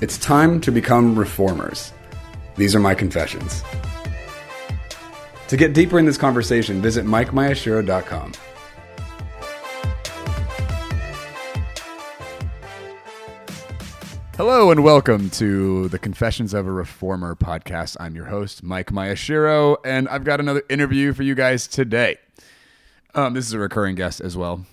It's time to become reformers. These are my confessions. To get deeper in this conversation, visit MikeMiyashiro.com. Hello and welcome to the Confessions of a Reformer podcast. I'm your host, Mike Miyashiro, and I've got another interview for you guys today. Um, this is a recurring guest as well.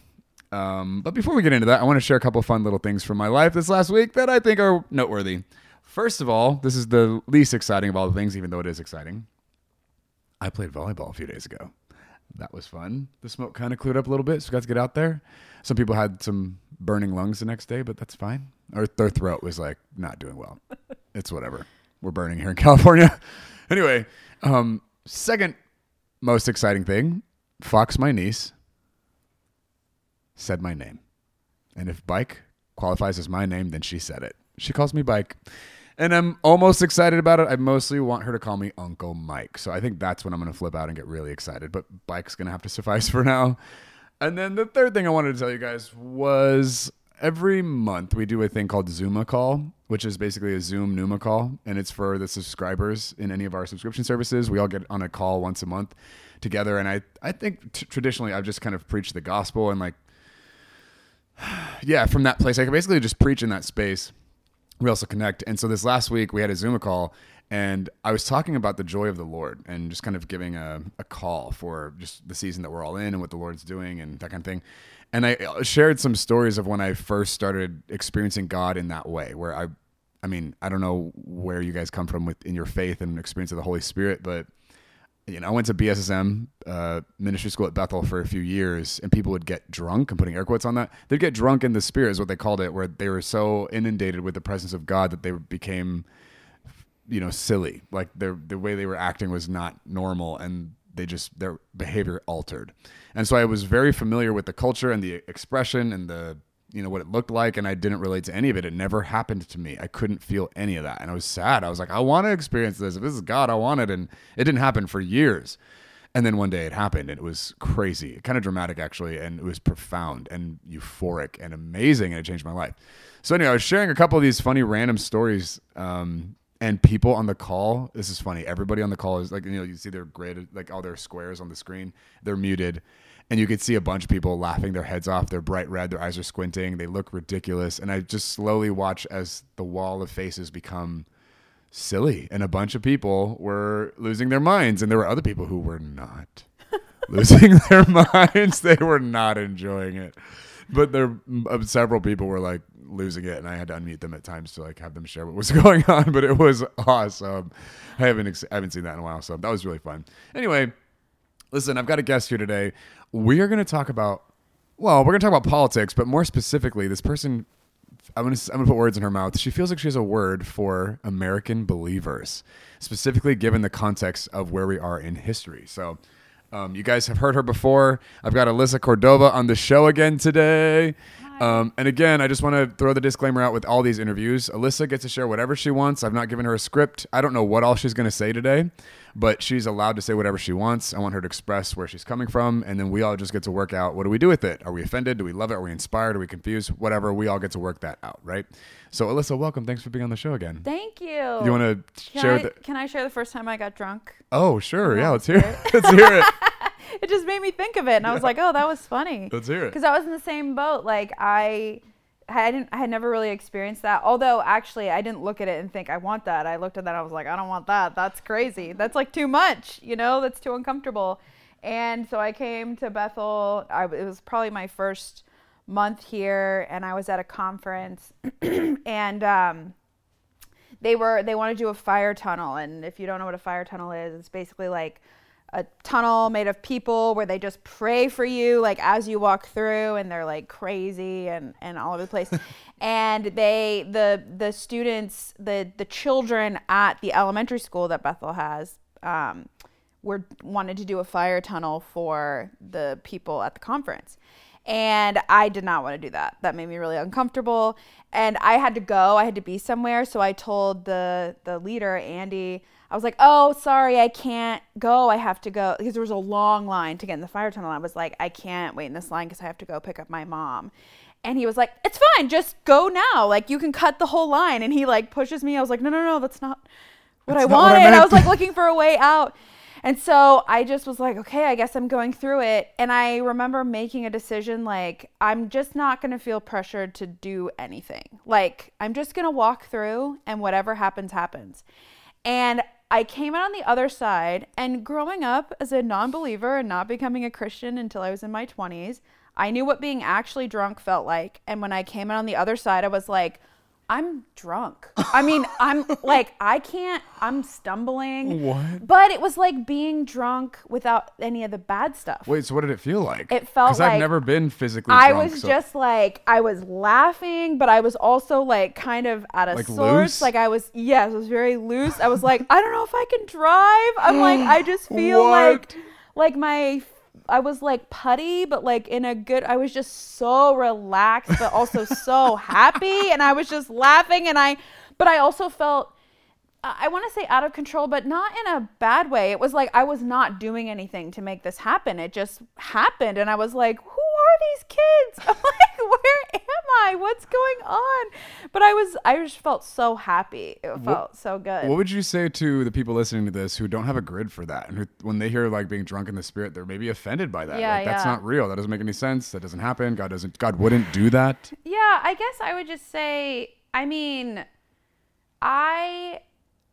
Um, but before we get into that, I want to share a couple fun little things from my life this last week that I think are noteworthy. First of all, this is the least exciting of all the things, even though it is exciting. I played volleyball a few days ago. That was fun. The smoke kind of cleared up a little bit, so we got to get out there. Some people had some burning lungs the next day, but that's fine. Or their throat was like not doing well. it's whatever. We're burning here in California. anyway, um, second most exciting thing Fox, my niece, said my name. And if bike qualifies as my name, then she said it. She calls me bike. And I'm almost excited about it. I mostly want her to call me Uncle Mike. So I think that's when I'm going to flip out and get really excited. But bike's going to have to suffice for now. And then the third thing I wanted to tell you guys was every month we do a thing called Zuma call, which is basically a Zoom Numa call, and it's for the subscribers in any of our subscription services. We all get on a call once a month together, and I I think t- traditionally I've just kind of preached the gospel and like yeah, from that place I can basically just preach in that space. We also connect, and so this last week we had a Zoom call, and I was talking about the joy of the Lord and just kind of giving a, a call for just the season that we're all in and what the Lord's doing and that kind of thing. And I uh, shared some stories of when I first started experiencing God in that way, where I, I mean, I don't know where you guys come from with in your faith and experience of the Holy Spirit, but you know, I went to BSSM uh, ministry school at Bethel for a few years, and people would get drunk. I'm putting air quotes on that. They'd get drunk in the spirit, is what they called it, where they were so inundated with the presence of God that they became you know silly like their the way they were acting was not normal and they just their behavior altered and so i was very familiar with the culture and the expression and the you know what it looked like and i didn't relate to any of it. It never happened to me. I couldn't feel any of that. And i was sad. I was like i want to experience this. If this is god i want it. And it didn't happen for years. And then one day it happened and it was crazy kind of dramatic actually and it was profound and euphoric and amazing and it changed my life. So anyway i was sharing a couple of these funny random stories um, and people on the call this is funny everybody on the call is like you know you see their graded like all their squares on the screen they're muted and you could see a bunch of people laughing their heads off they're bright red their eyes are squinting they look ridiculous and i just slowly watch as the wall of faces become silly and a bunch of people were losing their minds and there were other people who were not losing their minds they were not enjoying it but there uh, several people were like losing it, and I had to unmute them at times to like have them share what was going on. But it was awesome. I haven't ex- I haven't seen that in a while, so that was really fun. Anyway, listen, I've got a guest here today. We are going to talk about well, we're going to talk about politics, but more specifically, this person. I'm going to I'm to put words in her mouth. She feels like she has a word for American believers, specifically given the context of where we are in history. So. Um, you guys have heard her before. I've got Alyssa Cordova on the show again today. Um, and again, I just want to throw the disclaimer out with all these interviews. Alyssa gets to share whatever she wants. I've not given her a script. I don't know what all she's going to say today, but she's allowed to say whatever she wants. I want her to express where she's coming from, and then we all just get to work out what do we do with it? Are we offended? Do we love it? Are we inspired? Are we confused? Whatever. We all get to work that out, right? So, Alyssa, welcome. Thanks for being on the show again. Thank you. You want to share? I, The, can I share the first time I got drunk? oh, sure. Yeah, let's hear it. let's hear it. It just made me think of it, and I was like, oh, that was funny. Let's hear it. Because I was in the same boat. Like I. I didn't. I had never really experienced that. Although, actually, I didn't look at it and think I want that. I looked at that. I was like, I don't want that. That's crazy. That's like too much. You know, that's too uncomfortable. And so I came to Bethel. I, it was probably my first month here, and I was at a conference, and um, they were they want to do a fire tunnel. And if you don't know what a fire tunnel is, it's basically like a tunnel made of people where they just pray for you like as you walk through and they're like crazy and and all over the place and they the the students the the children at the elementary school that bethel has um, were wanted to do a fire tunnel for the people at the conference and I did not want to do that. That made me really uncomfortable. And I had to go. I had to be somewhere. So I told the the leader, Andy, I was like, "Oh, sorry, I can't go. I have to go because there was a long line to get in the fire tunnel." I was like, "I can't wait in this line because I have to go pick up my mom." And he was like, "It's fine. Just go now. Like you can cut the whole line." And he like pushes me. I was like, "No, no, no. That's not what That's I not what I wanted." I, was like looking for a way out. And so I just was like, okay, I guess I'm going through it. And I remember making a decision like, I'm just not going to feel pressured to do anything. Like, I'm just going to walk through and whatever happens, happens. And I came out on the other side. And growing up as a non believer and not becoming a Christian until I was in my 20s, I knew what being actually drunk felt like. And when I came out on the other side, I was like, I'm drunk. I mean, I'm like, I can't, I'm stumbling. What? But it was like being drunk without any of the bad stuff. Wait, so what did it feel like? It felt like because I've never been physically I drunk. was so- just like, I was laughing, but I was also like kind of out of Like sorts. loose? Like I was, yes, I was very loose. I was like, I don't know if I can drive. I'm like, I just feel like, like my, I was like putty, but like in a good, I was just so relaxed, but also so happy. And I was just laughing. And I, but I also felt, I want to say out of control, but not in a bad way. It was like I was not doing anything to make this happen. It just happened. And I was like, who are these kids? I'm like, where am I? What's going on? But I was, I just felt so happy. It felt so good. What would you say to the people listening to this who don't have a grid for that, and who, when they hear like being drunk in the spirit, they're maybe offended by that? Yeah, like, that's yeah. not real. That doesn't make any sense. That doesn't happen. God doesn't. God wouldn't do that. Yeah, I guess I would just say, I mean, I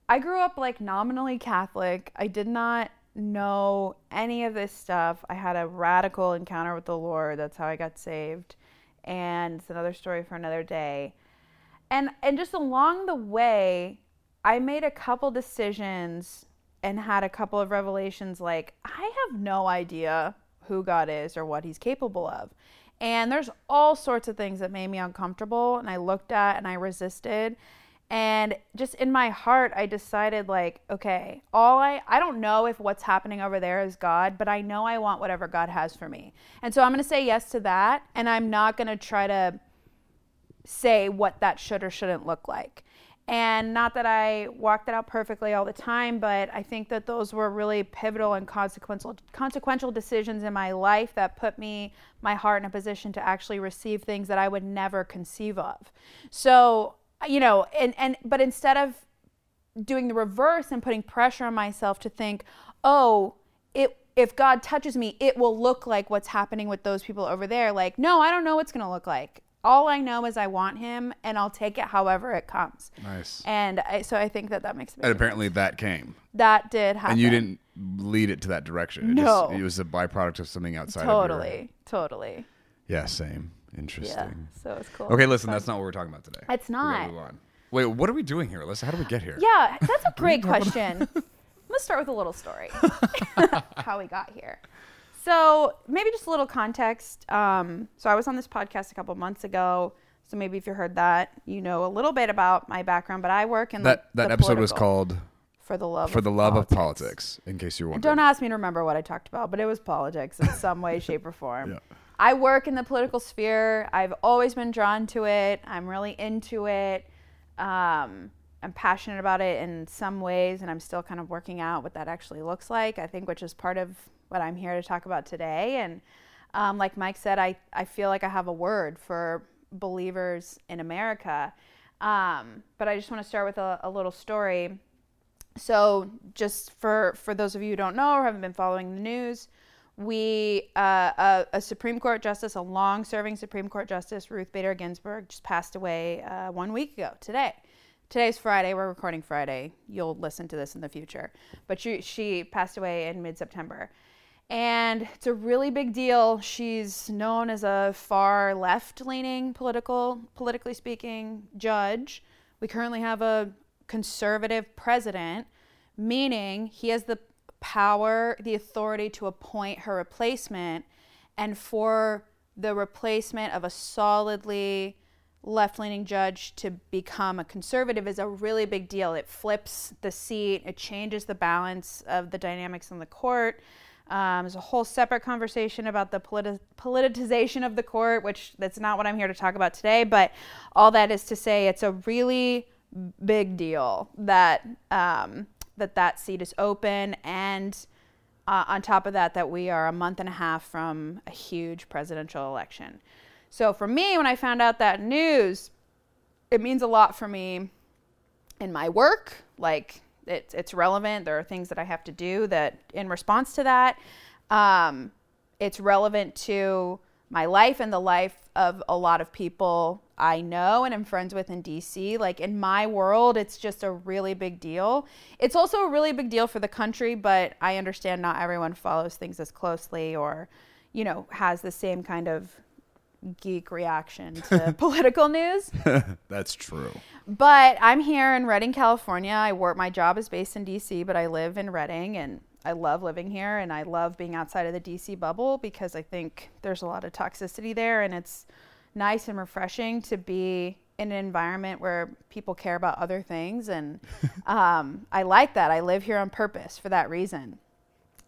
I grew up like nominally Catholic. I did not know any of this stuff. I had a radical encounter with the Lord. That's how I got saved. And it's another story for another day. And and just along the way, I made a couple decisions and had a couple of revelations like I have no idea who God is or what he's capable of. And there's all sorts of things that made me uncomfortable and I looked at and I resisted. And just in my heart I decided like, okay, all I I don't know if what's happening over there is God, but I know I want whatever God has for me. And so I'm going to say yes to that and I'm not going to try to say what that should or shouldn't look like. And not that I walked that out perfectly all the time, but I think that those were really pivotal and consequential consequential decisions in my life that put me my heart in a position to actually receive things that I would never conceive of. So, you know, and and but instead of doing the reverse and putting pressure on myself to think, "Oh, it if God touches me, it will look like what's happening with those people over there." Like, no, I don't know what's going to look like. All I know is I want him and I'll take it however it comes. Nice. And I, so I think that that makes a And difference. apparently that came, that did happen. and you didn't lead it to that direction. It No. just, it was a byproduct of something outside. Of it. totally, totally. yeah, same. Yeah. Interesting. So it's cool. Okay, listen. Fun. That's not what we're talking about today. It's not. move on. Wait, what are we doing here, Alyssa? How do we get here? Yeah, that's a great question. Let's start with a little story. How we got here. So maybe just a little context. Um, so I was on this podcast a couple months ago. So maybe if you heard that, you know a little bit about my background. But I work in That the, that the episode was called for the love "For of the Love of Politics. Politics." In case you're And wondering. Don't ask me to remember what I talked about, but it was politics in some way, shape, or form. Yeah. I work in the political sphere. I've always been drawn to it. I'm really into it. Um, I'm passionate about it in some ways, and I'm still kind of working out what that actually looks like. I think, which is part of what I'm here to talk about today. And um, like Mike said, I, I feel like I have a word for believers in America. Um, but I just want to start with a, a little story. So, just for for those of you who don't know or haven't been following the news, we uh, a, a Supreme Court justice, a long-serving Supreme Court justice, Ruth Bader Ginsburg, just passed away uh, one week ago today. Today's Friday. We're recording Friday. You'll listen to this in the future, but she she passed away in mid-September, and it's a really big deal. She's known as a far left-leaning political, politically speaking, judge. We currently have a conservative president, meaning he has the power, the authority to appoint her replacement, and for the replacement of a solidly left leaning judge to become a conservative is a really big deal. It flips the seat, it changes the balance of the dynamics in the court. Um, there's a whole separate conversation about the politi- politicization of the court, which that's not what I'm here to talk about today. But all that is to say, it's a really big deal that um, that that seat is open, and uh, on top of that, that we are a month and a half from a huge presidential election. So for me, when I found out that news, it means a lot for me in my work, like it's it's relevant. There are things that I have to do that in response to that. Um, it's relevant to my life and the life of a lot of people I know and I'm friends with in DC. Like in my world, it's just a really big deal. It's also a really big deal for the country, but I understand not everyone follows things as closely or, you know, has the same kind of geek reaction to political news. That's true. But I'm here in Redding, California. I work my job is based in DC, but I live in Redding and I love living here and I love being outside of the DC bubble because I think there's a lot of toxicity there and it's nice and refreshing to be in an environment where people care about other things and um, I like that. I live here on purpose for that reason.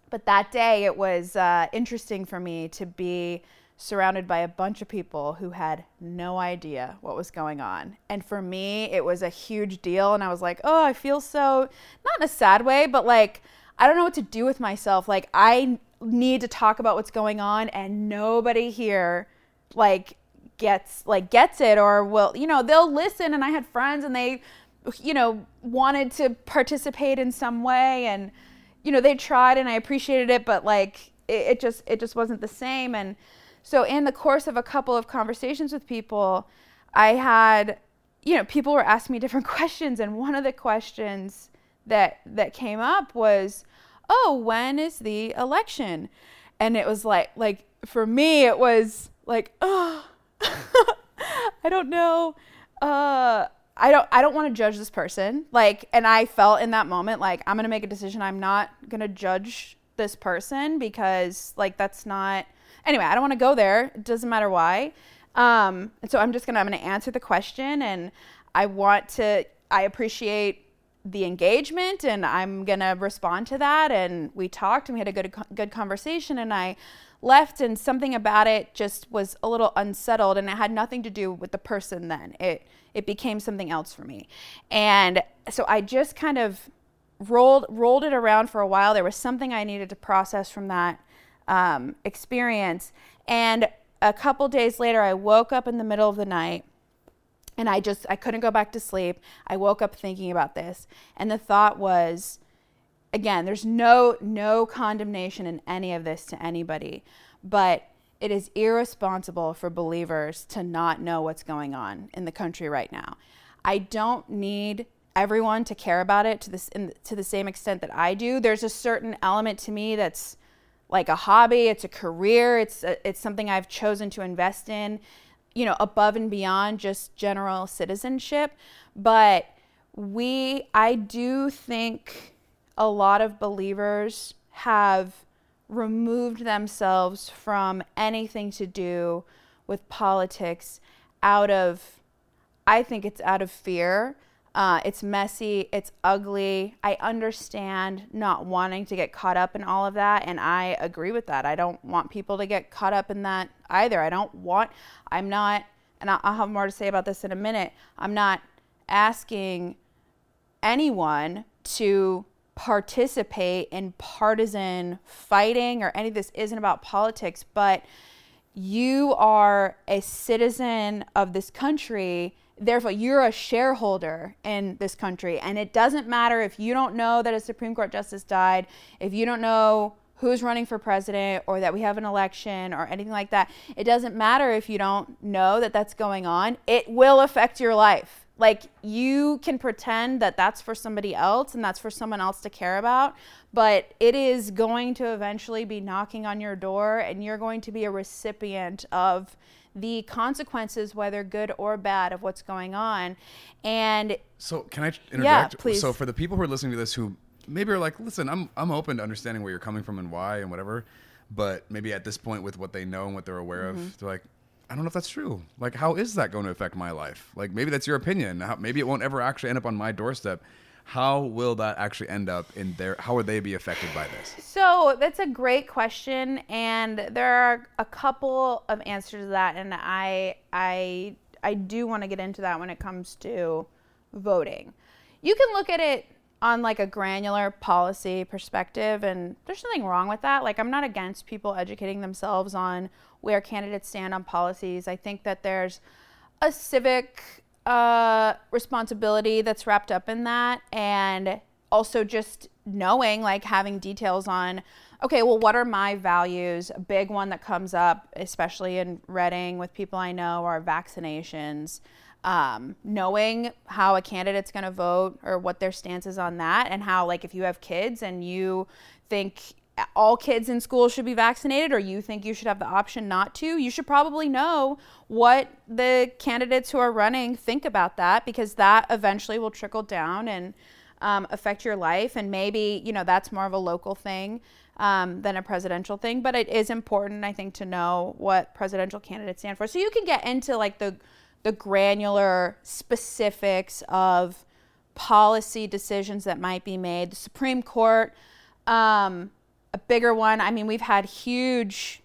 But that day it was uh, interesting for me to be surrounded by a bunch of people who had no idea what was going on. And for me, it was a huge deal. And I was like, oh, I feel so, not in a sad way, but like, I don't know what to do with myself. Like, I need to talk about what's going on, and nobody here, like, gets like gets it or will you know they'll listen and i had friends and they you know wanted to participate in some way and you know they tried and i appreciated it but like it, it just it just wasn't the same and so, in the course of a couple of conversations with people, I had, you know, people were asking me different questions, and one of the questions that that came up was, "Oh, when is the election?" And it was like, like for me, it was like, "Oh, I don't know." Uh, I don't I don't want to judge this person. Like and I felt in that moment like I'm going to make a decision. I'm not going to judge this person because like that's not Anyway, I don't want to go there. It doesn't matter why. Um, and so I'm just gonna I'm gonna answer the question, and I want to. I appreciate the engagement, and I'm gonna respond to that. And we talked, and we had a good good conversation, and I left, and something about it just was a little unsettled, and it had nothing to do with the person. Then it it became something else for me, and so I just kind of rolled rolled it around for a while. There was something I needed to process from that um, experience. And a couple days later, I woke up in the middle of the night and I just I couldn't go back to sleep. I woke up thinking about this, and the thought was, again, there's no no condemnation in any of this to anybody, but it is irresponsible for believers to not know what's going on in the country right now. I don't need everyone to care about it to this in, to the same extent that I do. There's a certain element to me that's like a hobby, it's a career, it's a, it's something I've chosen to invest in, you know, above and beyond just general citizenship, but we I do think a lot of believers have removed themselves from anything to do with politics out of I think it's out of fear uh, it's messy, it's ugly. I understand not wanting to get caught up in all of that, and I agree with that. I don't want people to get caught up in that either. I don't want, I'm not, and I'll have more to say about this in a minute. I'm not asking anyone to participate in partisan fighting or any of this isn't about politics, but you are a citizen of this country therefore you're a shareholder in this country. And it doesn't matter if you don't know that a supreme court justice died if you don't know who's running for president or that we have an election or anything like that. It doesn't matter if you don't know that that's going on. It will affect your life like you can pretend that that's for somebody else and that's for someone else to care about but it is going to eventually be knocking on your door and you're going to be a recipient of the consequences, whether good or bad, of what's going on. And so, can I interject? Yeah, please. So, for the people who are listening to this who maybe are like, listen, I'm I'm open to understanding where you're coming from and why and whatever, but maybe at this point with what they know and what they're aware of, mm-hmm. they're like, I don't know if that's true. Like, how is that going to affect my life? Like, maybe that's your opinion. How, maybe it won't ever actually end up on my doorstep. How will that actually end up in their? How would they be affected by this? So that's a great question, and there are a couple of answers to that, and I I I do want to get into that when it comes to voting. You can look at it on like a granular policy perspective, and there's nothing wrong with that. Like I'm not against people educating themselves on where candidates stand on policies. I think that there's a civic uh, responsibility that's wrapped up in that, and also just knowing, like having details on, okay, well, what are my values? A big one that comes up, especially in Redding with people I know, are vaccinations. Um, knowing how a candidate's going to vote or what their stance is on that, and how, like, if you have kids and you think all kids in school should be vaccinated or you think you should have the option not to, you should probably know what the candidates who are running think about that because that eventually will trickle down and um, affect your life. And maybe, you know, that's more of a local thing um, than a presidential thing. But it is important, I think, to know what presidential candidates stand for. So you can get into like the, the granular specifics of policy decisions that might be made. The Supreme Court, um, a bigger one. I mean, we've had huge,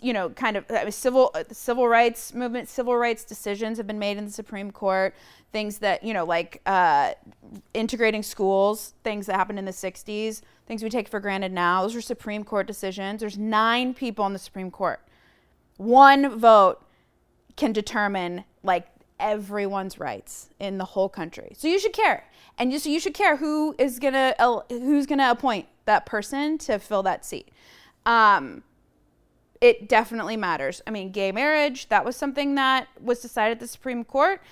you know, kind of uh, civil uh, civil rights movement, civil rights decisions have been made in the Supreme Court. Things that you know, like uh, integrating schools, things that happened in the '60s, things we take for granted now. Those are Supreme Court decisions. There's nine people on the Supreme Court. One vote can determine like everyone's rights in the whole country. So you should care, and you, so you should care who is gonna who's gonna appoint that person to fill that seat. Um, it definitely matters. I mean, gay marriage, that was something that was decided at the Supreme Court.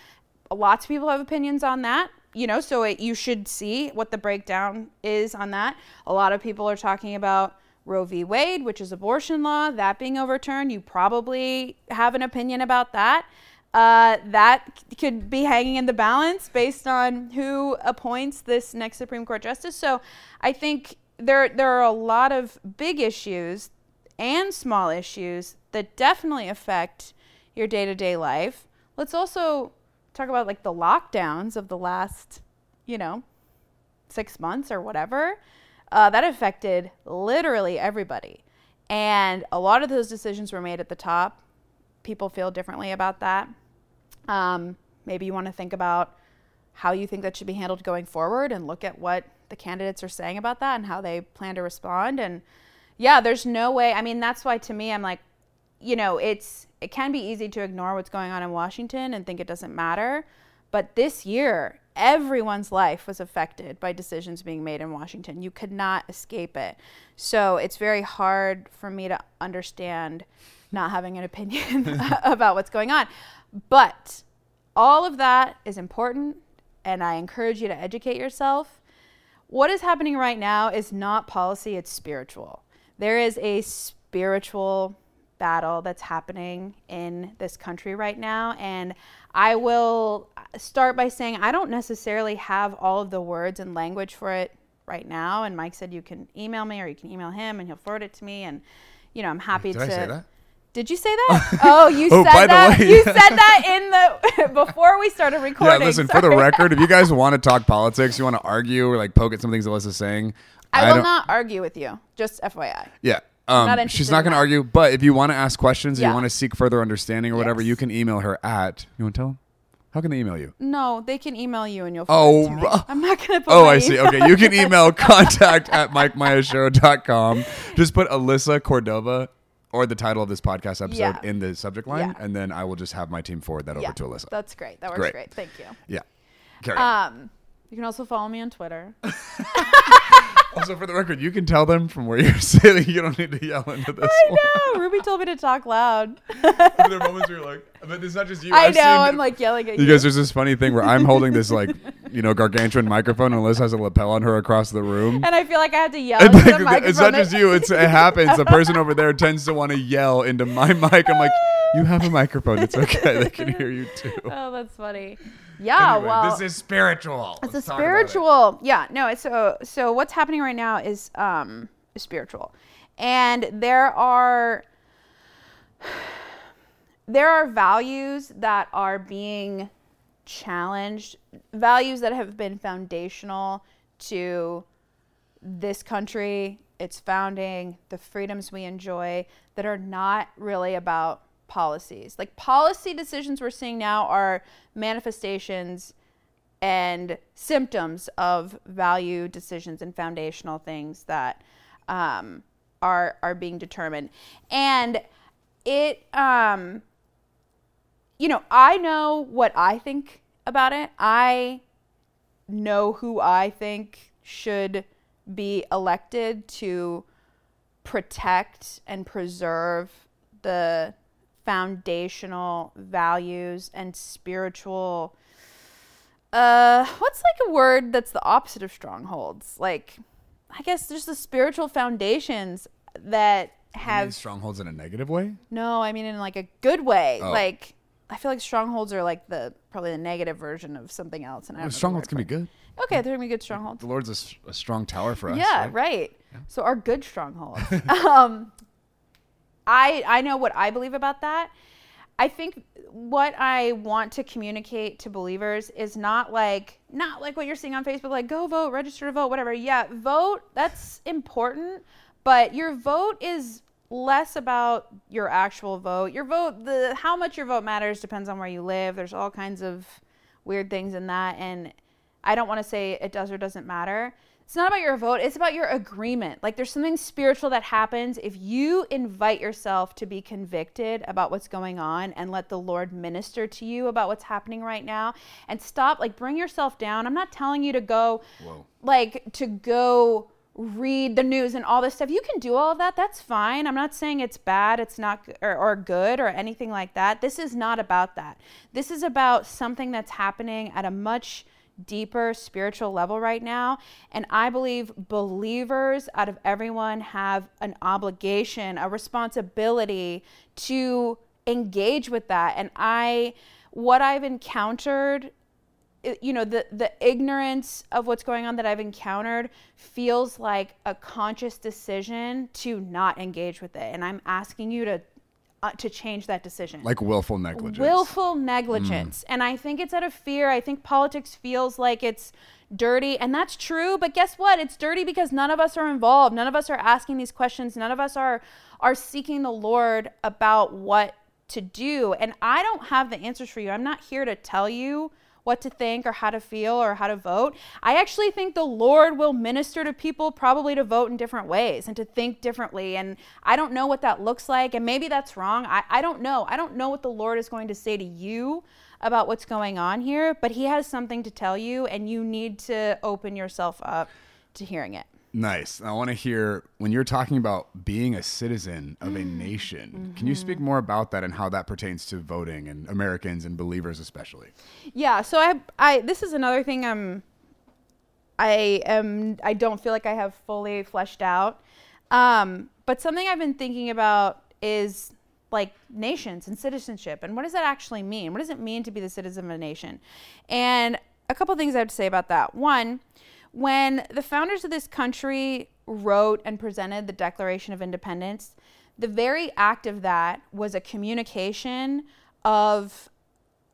Lots of people have opinions on that, you know, so it, you should see what the breakdown is on that. A lot of people are talking about Roe v. Wade, which is abortion law, that being overturned. You probably have an opinion about that. Uh, that could be hanging in the balance based on who appoints this next Supreme Court justice. So I think there there are a lot of big issues and small issues that definitely affect your day-to-day life. Let's also talk about like the lockdowns of the last, you know, 6 months or whatever. Uh, that affected literally everybody. And a lot of those decisions were made at the top. People feel differently about that. Um, maybe you want to think about how you think that should be handled going forward and look at what the candidates are saying about that and how they plan to respond. And yeah, there's no way. I mean, that's why to me, I'm like, you know, it's it can be easy to ignore what's going on in Washington and think it doesn't matter. But this year, everyone's life was affected by decisions being made in Washington. You could not escape it. So it's very hard for me to understand not having an opinion about what's going on. But all of that is important, and I encourage you to educate yourself what is happening right now is not policy, it's spiritual. There is a spiritual battle that's happening in this country right now. And I will start by saying I don't necessarily have all of the words and language for it right now. And Mike said you can email me or you can email him and he'll forward it to me. And, you know, I'm happy Did to. I? Did you say that? Oh, you Oh, said that. way- you said that in the before we started recording. Yeah, listen, for the record, if you guys want to talk politics, you want to argue or like poke at some things Alyssa's saying, I will don't- argue with you. Just FYI. Yeah. Um, not she's not going to argue, but if you want to ask questions, Yeah. you want to seek further understanding or whatever, Yes. you can email her at. You want to tell them? How can they email you? No, they can email you and you'll. Oh, forward it to me. ru- I'm not gonna. Put Oh, I see. Okay, you can email contact at MikeMiyashiro.com. Just put Alyssa Cordova or the title of this podcast episode Yeah. in the subject line, Yeah. and then I will just have my team forward that Yeah, over to Alyssa. That's great. That works Great. great. Thank you. Yeah. Carry on. Um, you can also follow me on Twitter. also, for the record, you can tell them from where you're sitting. You don't need to yell into this I one. know. Ruby told me to talk loud. there are moments where you're like, But it's not just you. I I've know. I'm like yelling at you. because there's this funny thing where I'm holding this like you know gargantuan microphone and Liz has a lapel on her across the room. and I feel like I have to yell. And, into like, it's not just you; it's it happens. The person over there tends to want to yell into my mic. I'm like, "You have a microphone. It's okay. They can hear you too." Oh, that's funny. Yeah. Anyway, well, this is spiritual. it's a Let's talk about it. spiritual. Yeah. No. It's so so. What's happening right now is um spiritual, and there are there are values that are being challenged, values that have been foundational to this country, its founding, the freedoms we enjoy that are not really about policies. Like policy decisions we're seeing now are manifestations and symptoms of value decisions and foundational things that um, are are being determined. And it um, you know, I know what I think about it. I know who I think should be elected to protect and preserve the foundational values and spiritual uh what's like a word that's the opposite of strongholds like i guess there's the spiritual foundations that You mean have strongholds in a negative way. no, I mean in like a good way. Oh. Like I feel like strongholds are like the probably the negative version of something else. And I don't strongholds can be good okay they're gonna be good strongholds. The Lord's a strong tower for us. Yeah, right? right. So our good strongholds. um, I I know what I believe about that. I think what I want to communicate to believers is not like not like what you're seeing on Facebook, like go vote, register to vote, whatever. Yeah, vote. That's important, but your vote is less about your actual vote. Your vote, the how much your vote matters depends on where you live. There's all kinds of weird things in that, and I don't want to say it does or doesn't matter. It's not about your vote, it's about your agreement. Like there's something spiritual that happens if you invite yourself to be convicted about what's going on and let the Lord minister to you about what's happening right now and stop like bring yourself down. I'm not telling you to go Whoa. like to go read the news and all this stuff. You can do all of that. That's fine. I'm not saying it's bad, it's not or, or good or anything like that. This is not about that. This is about something that's happening at a much deeper spiritual level right now. And I believe believers out of everyone have an obligation, a responsibility to engage with that. And I, what I've encountered you know the the ignorance of what's going on that I've encountered feels like a conscious decision to not engage with it and I'm asking you to uh, to change that decision. Like willful negligence. willful negligence. And i think it's out of fear. I think politics feels like it's dirty and that's true but guess what? It's dirty because none of us are involved. None of us are asking these questions. None of us are are seeking the lord about what to do. And i don't have the answers for you. I'm not here to tell you what to think or how to feel or how to vote. I actually think the Lord will minister to people probably to vote in different ways and to think differently. And I don't know what that looks like. And maybe that's wrong. I, I don't know. I don't know what the Lord is going to say to you about what's going on here, but He has something to tell you, and you need to open yourself up to hearing it. Nice. I want to hear when you're talking about being a citizen of Mm. a nation. Can you speak more about that and how that pertains to voting and Americans and believers especially? Yeah, so I I this is another thing I'm I am I don't feel like I have fully fleshed out. Um, but something I've been thinking about is like nations and citizenship and what does that actually mean? What does it mean to be the citizen of a nation? And a couple things I have to say about that. One, when the founders of this country wrote and presented the Declaration of Independence, the very act of that was a communication of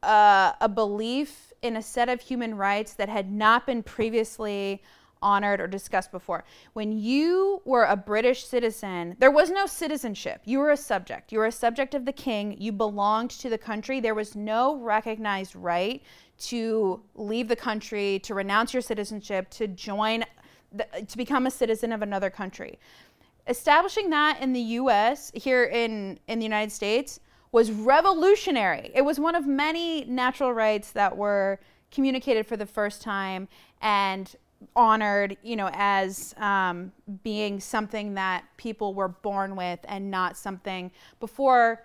uh, a belief in a set of human rights that had not been previously honored or discussed before. When you were a British citizen, there was no citizenship. You were a subject. You were a subject of the king. You belonged to the country. There was no recognized right to leave the country, to renounce your citizenship, to join, the, to become a citizen of another country establishing that in the US here in in the United States was revolutionary. It was one of many natural rights that were communicated for the first time and honored, you know, as um, being something that people were born with and not something before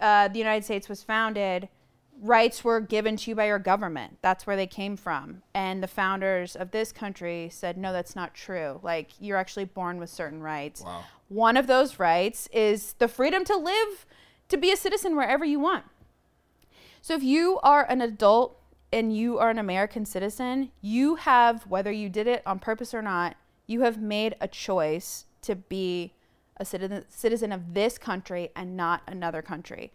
uh, the United States was founded, rights were given to you by your government. That's where they came from. And the founders of this country said, no, that's not true. Like, you're actually born with certain rights. Wow. One of those rights is the freedom to live, to be a citizen wherever you want. So if you are an adult and you are an American citizen, you have, whether you did it on purpose or not, you have made a choice to be a citizen, citizen of this country and not another country.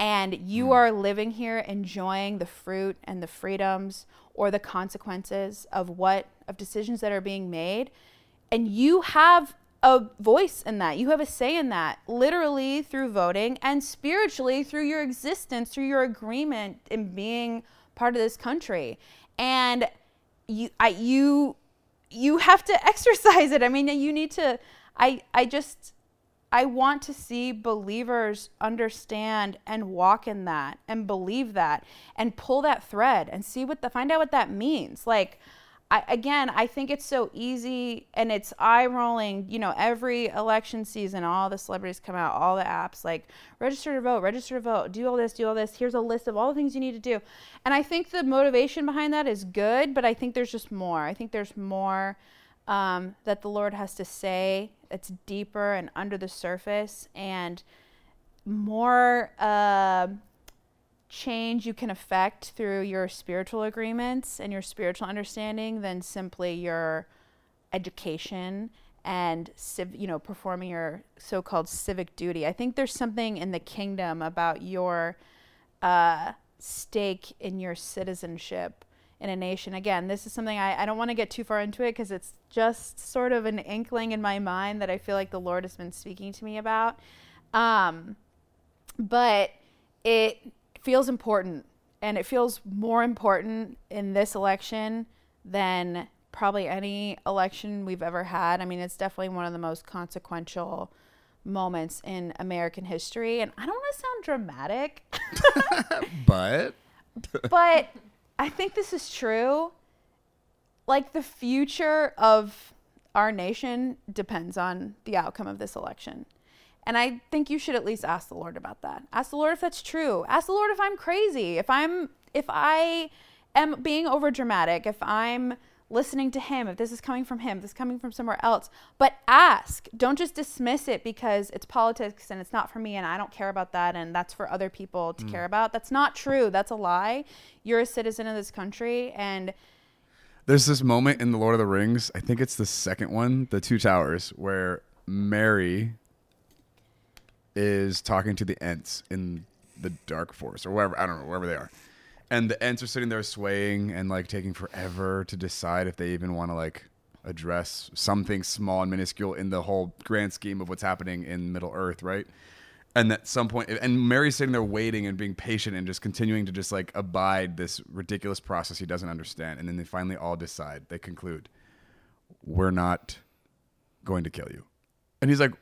And you Hmm. are living here enjoying the fruit and the freedoms or the consequences of what, of decisions that are being made. And you have a voice in that. You have a say in that, literally through voting and spiritually through your existence, through your agreement in being part of this country. And you, I, you, you have to exercise it. I mean, you need to. I, I just, I want to see believers understand and walk in that and believe that and pull that thread and see what the find out what that means. Like, I, again, I think it's so easy and it's eye rolling. You know, every election season, all the celebrities come out, all the apps like register to vote, register to vote, do all this, do all this. Here's a list of all the things you need to do. And I think the motivation behind that is good, but I think there's just more. I think there's more um, that the Lord has to say that's deeper and under the surface and more. Uh, change you can affect through your spiritual agreements and your spiritual understanding than simply your education and civ- you know performing your so-called civic duty. I think there's something in the kingdom about your uh, stake in your citizenship in a nation. Again, this is something I, I don't want to get too far into it because it's just sort of an inkling in my mind that I feel like the Lord has been speaking to me about. Um, but it feels important and it feels more important in this election than probably any election we've ever had. I mean, it's definitely one of the most consequential moments in American history. And I don't want to sound dramatic, But but I think this is true. Like the future of our nation depends on the outcome of this election. And I think you should at least ask the Lord about that. Ask the Lord if that's true. Ask the Lord if I'm crazy, if I'm if I am being over dramatic, if I'm listening to him, if this is coming from him, if this is coming from somewhere else. But ask. Don't just dismiss it because it's politics and it's not for me and I don't care about that and that's for other people to mm. care about. That's not true. That's a lie. You're a citizen of this country and there's this moment in the Lord of the Rings. I think it's the second one, the Two Towers, where Merry is talking to the Ents in the Dark Forest or wherever I don't know wherever they are, and the Ents are sitting there swaying and like taking forever to decide if they even want to like address something small and minuscule in the whole grand scheme of what's happening in Middle Earth, right? And at some point, and Merry's sitting there waiting and being patient and just continuing to just like abide this ridiculous process he doesn't understand. And then they finally all decide, they conclude, we're not going to kill you. And he's like,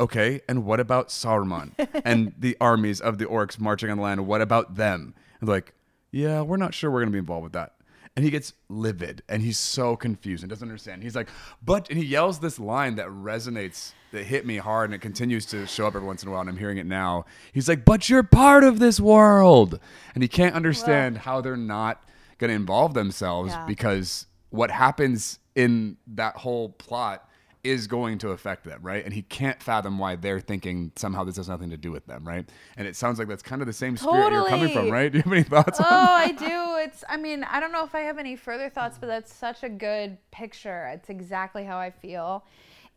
okay, and what about Saruman and the armies of the orcs marching on the land? What about them? And like, yeah, we're not sure we're going to be involved with that. And he gets livid and he's so confused and doesn't understand. He's like, but, and he yells this line that resonates, that hit me hard and it continues to show up every once in a while. And I'm hearing it now. He's like, but you're part of this world. And he can't understand how they're not going to involve themselves Yeah. because what happens in that whole plot is going to affect them, right? And he can't fathom why they're thinking somehow this has nothing to do with them, right? And it sounds like that's kind of the same spirit you're coming from, right? Do you have any thoughts Oh? I do. It's, I mean, I don't know if I have any further thoughts, but that's such a good picture. It's exactly how I feel.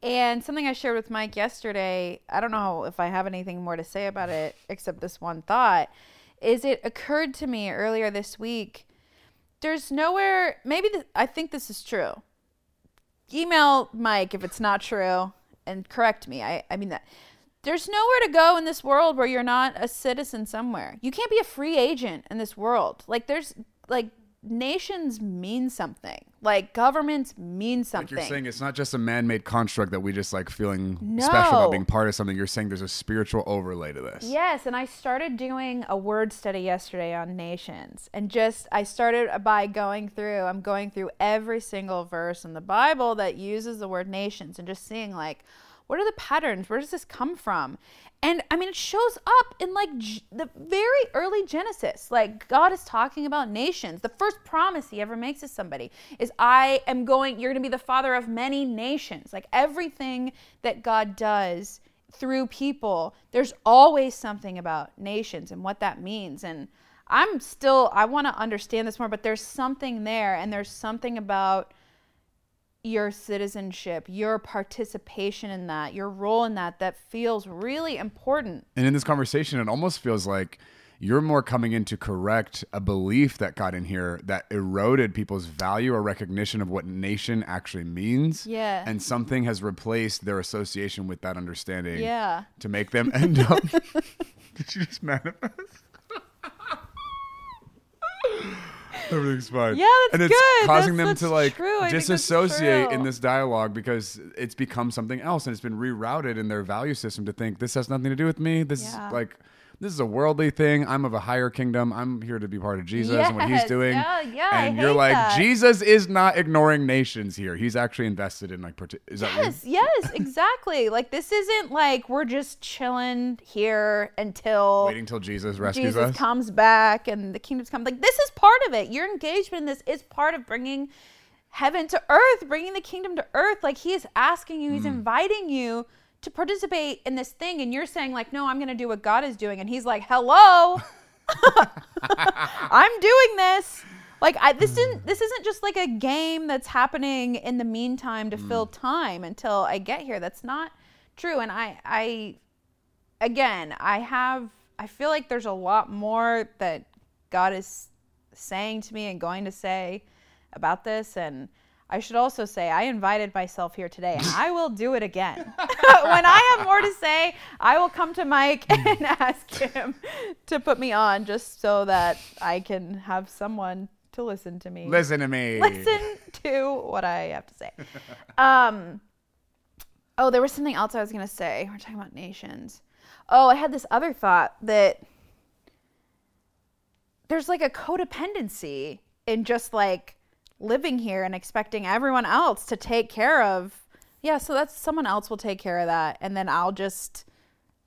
And something I shared with Mike yesterday, I don't know if I have anything more to say about it except this one thought, is it occurred to me earlier this week. There's nowhere, maybe th- I think this is true. Email Mike if it's not true and correct me. I, I mean that there's nowhere to go in this world where you're not a citizen somewhere. You can't be a free agent in this world. Like there's like nations mean something. Like governments mean Like something. you're saying it's not just a man-made construct that we just like feeling special about being part of something. You're saying there's a spiritual overlay to this. Yes, and I started doing a word study yesterday on nations. And just I started by going through I'm going through every single verse in the Bible that uses the word nations and just seeing like what are the patterns? Where does this come from? And I mean, it shows up in like G- the very early Genesis. Like God is talking about nations. The first promise he ever makes to somebody is, I am going, you're going to be the father of many nations. Like everything that God does through people, there's always something about nations and what that means. And I'm still, I want to understand this more, but there's something there. And there's something about your citizenship, your participation in that, your role in that, that feels really important. And in this conversation, it almost feels like you're more coming in to correct a belief that got in here that eroded people's value or recognition of what nation actually means. Yeah. And something has replaced their association with that understanding Yeah. to make them end up. Did you just manifest? Everything's fine. Yeah, that's and it's good. causing That's- them to like true. I think that's disassociate in this dialogue because it's become something else and it's been rerouted in their value system to think this has nothing to do with me. This Yeah. is like this is a worldly thing. I'm of a higher kingdom. I'm here to be part of Jesus and what he's Yes. doing. Yeah, yeah, I And you're hate like, that. Jesus is not ignoring nations here. He's actually invested in like is that Yes, yes, exactly. like this isn't like we're just chilling here until waiting till Jesus rescues Jesus us? comes back and the kingdom's come. Like this is part of it. Your engagement in this is part of bringing heaven to earth, bringing the kingdom to earth. Like he is asking you, he's Hmm. inviting you to participate in this thing, and you're saying like, no, I'm going to do what God is doing, and he's like, hello, I'm doing this. Like I, this didn't. This isn't just like a game that's happening in the meantime to fill mm. time until I get here. That's not true. And I, I, again, I have. I feel like there's a lot more that God is saying to me and going to say about this. And I should also say I invited myself here today, and I will do it again. when I have more to say, I will come to Mike and ask him to put me on, just so that I can have someone to listen to me Listen to me. listen to what I have to say. Um, oh, there was something else I was going to say. We're talking about nations. Oh, I had this other thought that there's like a codependency in just like living here and expecting everyone else to take care of. Yeah, so that's someone else will take care of that. And then I'll just,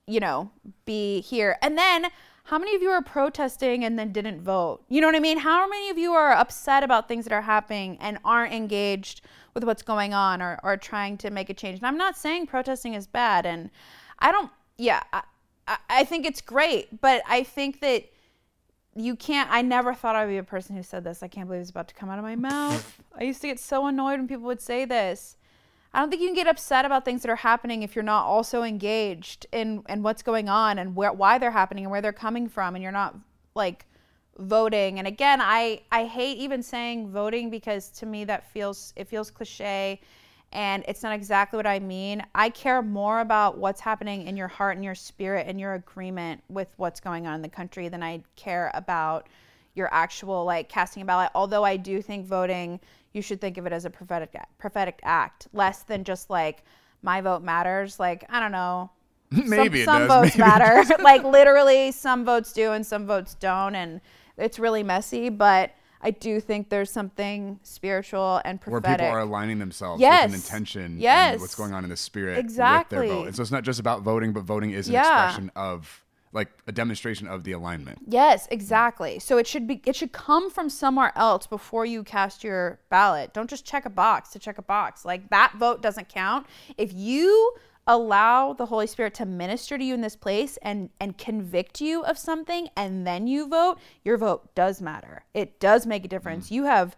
you know, be here. And then how many of you are protesting and then didn't vote? You know what I mean? How many of you are upset about things that are happening and aren't engaged with what's going on or, or trying to make a change? And I'm not saying protesting is bad. And I don't, yeah, I, I, I think it's great. But I think that you can't i never thought i'd be a person who said this. I can't believe it's about to come out of my mouth. I used to get so annoyed when people would say this. I don't think you can get upset about things that are happening if you're not also engaged in in what's going on and where why they're happening and where they're coming from and you're not like voting. And again i i hate even saying voting because to me that feels it feels cliche and it's not exactly what I mean. I care more about what's happening in your heart and your spirit and your agreement with what's going on in the country than I care about your actual like casting a ballot. Although I do think voting, you should think of it as a prophetic prophetic act, less than just like my vote matters. Like I don't know, Maybe it some, some votes Maybe matter. like literally, some votes do and some votes don't, and it's really messy. But I do think there's something spiritual and prophetic. where people are aligning themselves Yes. with an intention Yes. and what's going on in the spirit Exactly. with their vote. And so it's not just about voting, but voting is an Yeah. expression of like a demonstration of the alignment. Yes, exactly. So it should be it should come from somewhere else before you cast your ballot. Don't just check a box to check a box. Like that vote doesn't count. If you allow the Holy Spirit to minister to you in this place and and convict you of something and then you vote, your vote does matter. It does make a difference. You have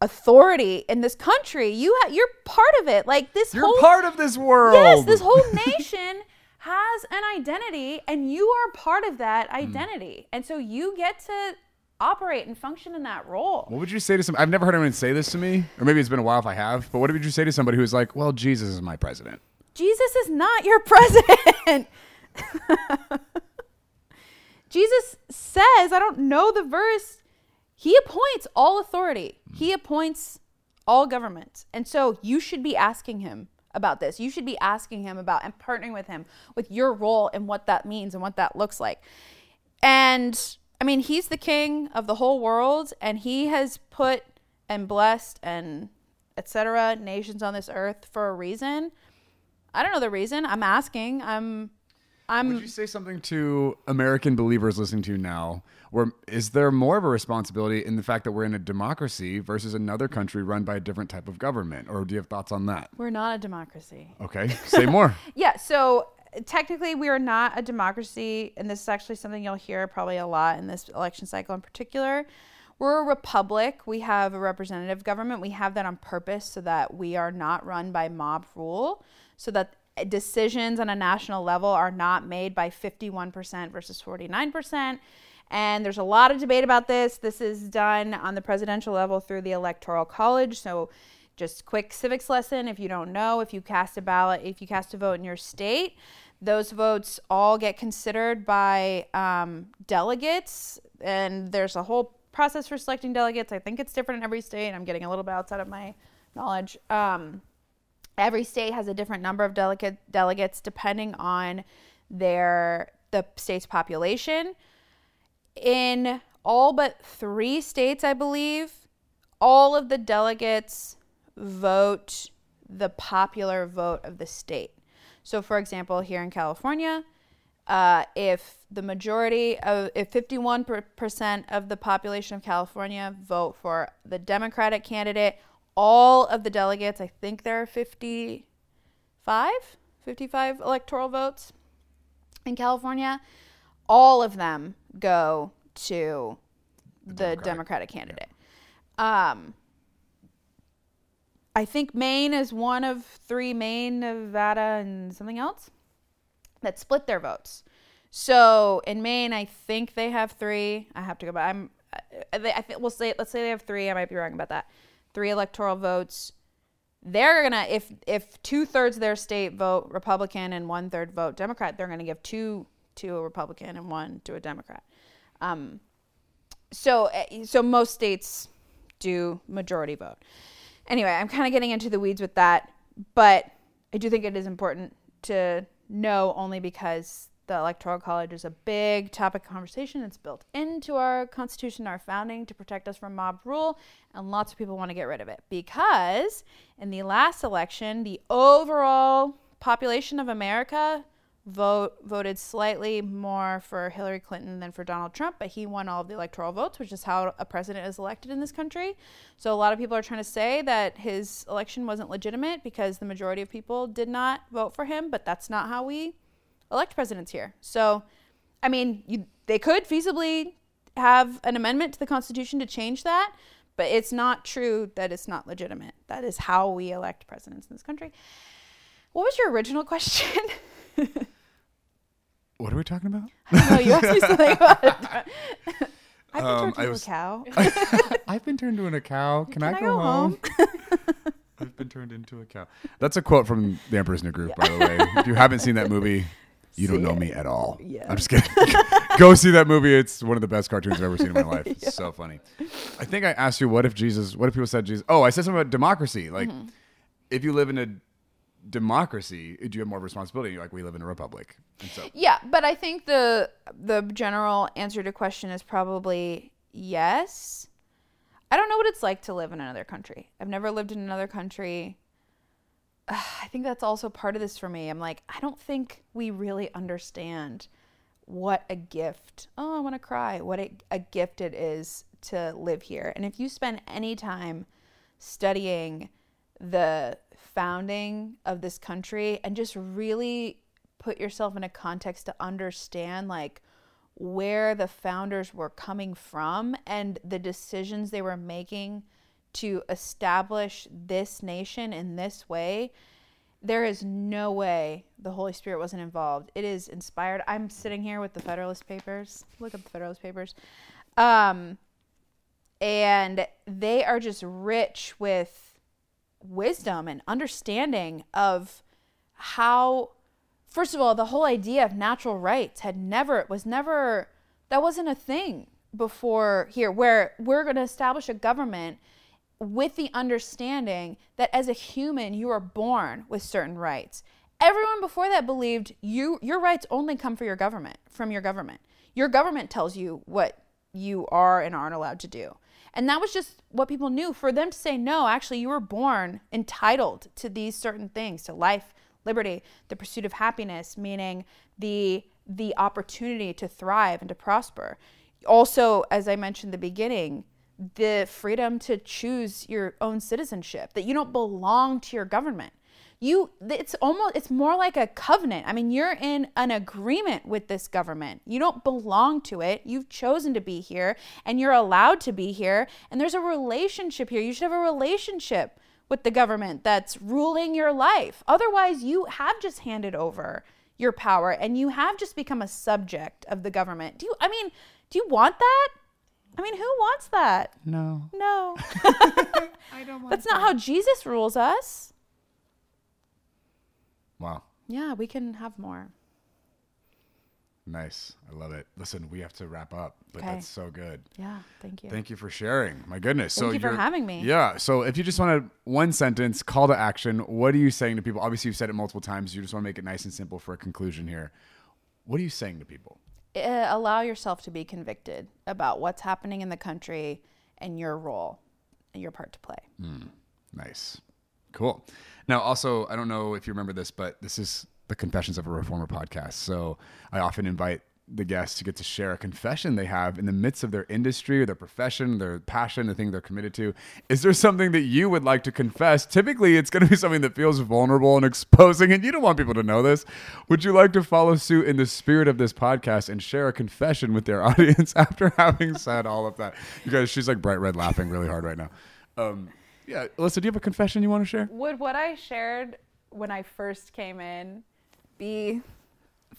authority in this country. You ha- you're part of it. Like this You're whole part of this world. Yes, this whole nation has an identity, and you are part of that Hmm. identity. And so you get to operate and function in that role. What would you say to some? I've never heard anyone say this to me, or maybe it's been a while if I have. But what would you say to somebody who's like, "Well, Jesus is my president"? Jesus is not your president. Jesus says, I don't know the verse, he appoints all authority, he appoints all government. And so you should be asking him about this. You should be asking him about and partnering with him with your role and what that means and what that looks like. And I mean, he's the king of the whole world, and he has put and blessed and etc. nations on this earth for a reason. I don't know the reason. I'm asking. I'm. I'm. Would you say something to American believers listening to you now? Where is there more of a responsibility in the fact that we're in a democracy versus another country run by a different type of government? Or do you have thoughts on that? We're not a democracy. Okay, say more. Yeah, so technically we are not a democracy, and this is actually something you'll hear probably a lot in this election cycle in particular. We're a republic. We have a representative government. We have that on purpose so that we are not run by mob rule, so that decisions on a national level are not made by 51% versus 49%. And there's a lot of debate about this. This is done on the presidential level through the Electoral College. So, just quick civics lesson if you don't know, if you cast a ballot, if you cast a vote in your state, those votes all get considered by um, delegates. And there's a whole process for selecting delegates. I think it's different in every state. I'm getting a little bit outside of my knowledge. Um, every state has a different number of delegate delegates depending on their the state's population in all but three states, I believe, all of the delegates vote the popular vote of the state. So, for example, here in California, uh, if the majority of, if 51% of the population of California vote for the Democratic candidate, all of the delegates, I think there are 55, 55 electoral votes in California, all of them go to the, Democratic, Democratic candidate. Yeah. Um, I think Maine is one of three Maine, Nevada, and something else that split their votes. So in Maine, I think they have three. I have to go back. I'm. I, I think we'll say let's say they have three. I might be wrong about that. Three electoral votes. They're gonna if if two thirds of their state vote Republican and one third vote Democrat, they're gonna give two to a Republican and one to a Democrat. Um, so eh, so most states do majority vote. Anyway, I'm kind of getting into the weeds with that, but I do think it is important to know only because the electoral college is a big topic of conversation. It's built into our constitution, our founding to protect us from mob rule, and lots of people want to get rid of it because in the last election, the overall population of America vote voted slightly more for Hillary Clinton than for Donald Trump, but he won all of the electoral votes, which is how a president is elected in this country. So a lot of people are trying to say that his election wasn't legitimate because the majority of people did not vote for him, but that's not how we elect presidents here. So, I mean, you, they could feasibly have an amendment to the Constitution to change that, but it's not true that it's not legitimate. That is how we elect presidents in this country. What was your original question? what are we talking about? I know. You asked me something about it. I've been um, turned into was, a cow. I've been turned into a cow. Can, Can I, I, go, go home? home? I've been turned into a cow. That's a quote from The Emperor's New Groove, by the way. If you haven't seen that movie, you don't know it. me at all. Yeah. I'm just kidding. Go see that movie. It's one of the best cartoons I've ever seen in my life. It's yeah. so funny. I think I asked you, what if Jesus, what if people said Jesus? Oh, I said something about democracy. Like, mm-hmm. if you live in a democracy, do you have more responsibility? Like we live in a republic. So. Yeah, but I think the the general answer to question is probably yes. I don't know what it's like to live in another country. I've never lived in another country. I think that's also part of this for me. I'm like, I don't think we really understand what a gift. Oh, I want to cry. What a, a gift it is to live here. And if you spend any time studying the founding of this country and just really put yourself in a context to understand like where the founders were coming from and the decisions they were making to establish this nation in this way there is no way the Holy Spirit wasn't involved. It is inspired. I'm sitting here with the Federalist Papers. Look up the Federalist Papers. Um, and they are just rich with wisdom and understanding of how first of all the whole idea of natural rights had never was never that wasn't a thing before here where we're going to establish a government with the understanding that as a human you are born with certain rights everyone before that believed you your rights only come for your government from your government your government tells you what you are and aren't allowed to do and that was just what people knew. For them to say, no, actually, you were born entitled to these certain things, to life, liberty, the pursuit of happiness, meaning the the opportunity to thrive and to prosper. Also, as I mentioned the beginning, the freedom to choose your own citizenship, that you don't belong to your government. You it's almost it's more like a covenant. I mean, you're in an agreement with this government. You don't belong to it. You've chosen to be here and you're allowed to be here and there's a relationship here. You should have a relationship with the government that's ruling your life. Otherwise, you have just handed over your power and you have just become a subject of the government. Do you I mean, do you want that? I mean, who wants that? No. No. I don't want That's not how Jesus rules us. Wow. Yeah, we can have more. Nice. I love it. Listen, we have to wrap up, but Okay. that's so good. Yeah, thank you. Thank you for sharing. My goodness. so Thank you for you're- having me. Yeah. So if you just want to one sentence call to action, what are you saying to people? Obviously, you've said it multiple times. You just want to make it nice and simple for a conclusion here. What are you saying to people? Uh, allow yourself to be convicted about what's happening in the country and your role and your part to play. Nice. Cool. Now, also, I don't know if you remember this, but this is the Confessions of a Reformer podcast. So I often invite the guests to get to share a confession they have in the midst of their industry or their profession, their passion, the thing they're committed to. Is there something that you would like to confess? Typically, it's going to be something that feels vulnerable and exposing, and you don't want people to know this. Would you like to follow suit in the spirit of this podcast and share a confession with their audience after having said all of that? You guys, she's like bright red laughing really hard right now. Um, yeah, Alyssa, do you have a confession you want to share? Would what I shared when I first came in be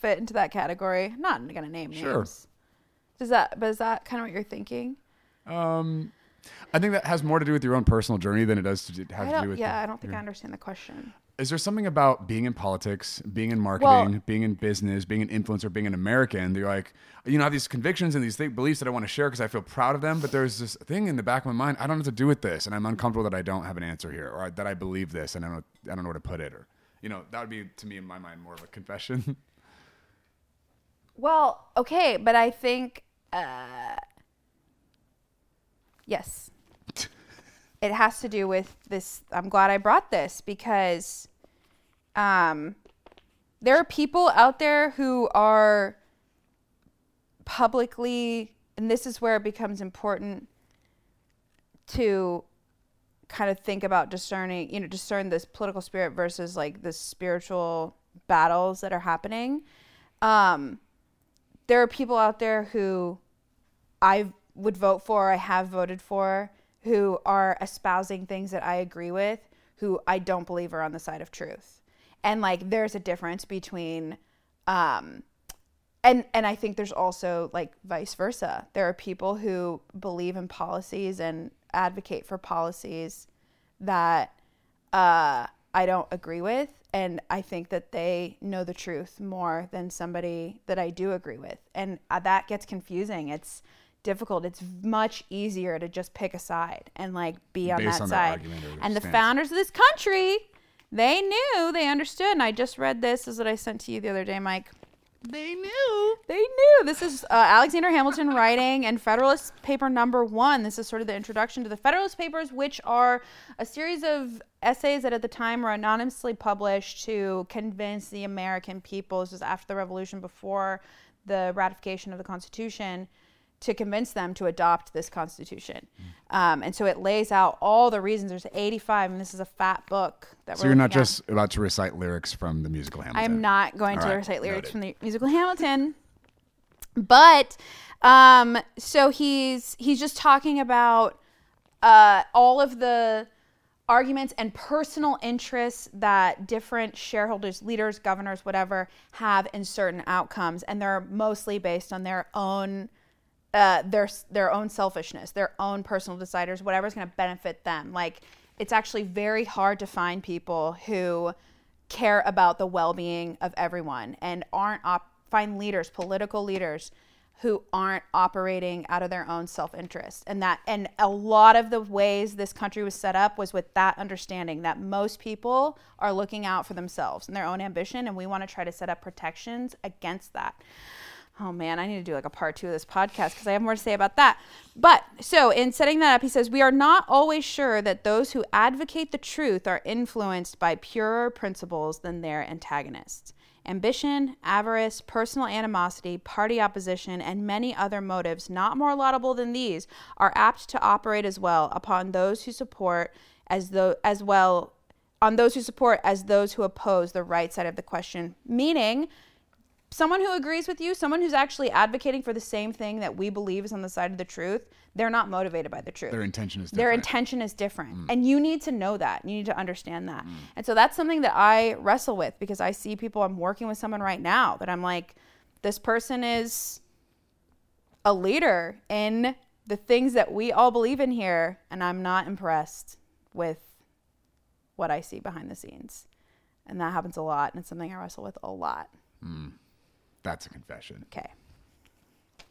fit into that category? I'm not to name Sure. names. Does that, but is that kind of what you're thinking? Um, I think that has more to do with your own personal journey than it does to have to do with. yeah, the- I don't think your- I understand the question. Is there something about being in politics, being in marketing, Well- being in business, being an influencer, being an American? that You're like, you know, I have these convictions and these th- beliefs that I want to share because I feel proud of them. But there's this thing in the back of my mind, I don't know what to do with this, and I'm uncomfortable that I don't have an answer here, or that I believe this and I don't, I don't know where to put it, or you know, that would be to me in my mind more of a confession. Well, okay, but I think uh, yes, it has to do with this. I'm glad I brought this because um, there are people out there who are publicly, and this is where it becomes important to kind of think about discerning, you know, discern this political spirit versus like the spiritual battles that are happening. Um, there are people out there who I would vote for, I have voted for, who are espousing things that I agree with, who I don't believe are on the side of truth. And like there's a difference between um and and I think there's also like vice versa. There are people who believe in policies and advocate for policies that uh, I don't agree with, and I think that they know the truth more than somebody that I do agree with, and uh, that gets confusing. It's difficult. It's much easier to just pick a side and like be on Based that on side. argument or their And the founders of this country, they knew, they understood, and I just read this. This is what I sent to you the other day, Mike. They knew. They knew. This is uh, Alexander Hamilton writing and Federalist Paper number one. This is sort of the introduction to the Federalist Papers, which are a series of essays that at the time were anonymously published to convince the American people. This was after the Revolution, before the ratification of the Constitution. To convince them to adopt this Constitution, um, and so it lays out all the reasons. There's 85, and this is a fat book that So you're not at. just about to recite lyrics from the musical Hamilton. I'm not going to All right, recite lyrics noted. from the musical Hamilton. But um, so he's he's just talking about uh, all of the arguments and personal interests that different shareholders, leaders, governors, whatever, have in certain outcomes, and they're mostly based on their own uh, their their own selfishness, their own personal desires, whatever's going to benefit them. Like it's actually very hard to find people who care about the well-being of everyone and aren't op- find leaders, political leaders who aren't operating out of their own self-interest. And that and a lot of the ways this country was set up was with that understanding that most people are looking out for themselves and their own ambition and we want to try to set up protections against that. Oh man, I need to do like a part two of this podcast because I have more to say about that. But so in setting that up, he says, We are not always sure that those who advocate the truth are influenced by purer principles than their antagonists. Ambition, avarice, personal animosity, party opposition, and many other motives not more laudable than these are apt to operate as well upon those who support as though as well on those who support as those who oppose the right side of the question. Meaning someone who agrees with you, someone who's actually advocating for the same thing that we believe is on the side of the truth, they're not motivated by the truth. Their intention is different. Their intention is different. Mm. And you need to know that. You need to understand that. Mm. And so that's something that I wrestle with because I see people, I'm working with someone right now that I'm like, this person is a leader in the things that we all believe in here. And I'm not impressed with what I see behind the scenes. And that happens a lot. And it's something I wrestle with a lot. Mm. That's a confession. Okay.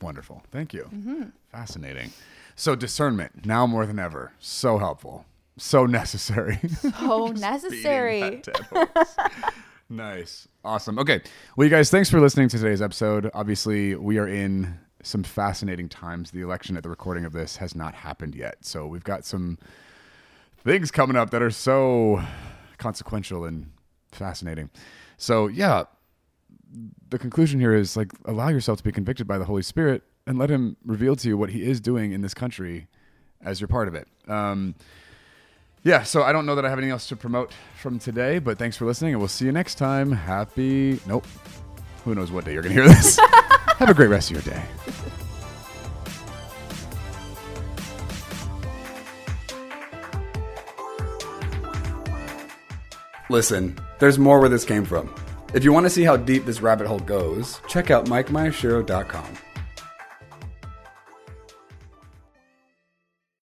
Wonderful. Thank you. Mm-hmm. Fascinating. So discernment now more than ever. So helpful. So necessary. So necessary. that dead horse. nice. Awesome. Okay. Well, you guys, thanks for listening to today's episode. Obviously, we are in some fascinating times. The election at the recording of this has not happened yet. So we've got some things coming up that are so consequential and fascinating. So, yeah, the conclusion here is like allow yourself to be convicted by the Holy Spirit and let Him reveal to you what He is doing in this country as you're part of it. Um, yeah, so I don't know that I have anything else to promote from today, but thanks for listening, and we'll see you next time. Happy, nope, who knows what day you're going to hear this. have a great rest of your day. Listen, there's more where this came from. If you want to see how deep this rabbit hole goes, check out MikeMiyashiro.com.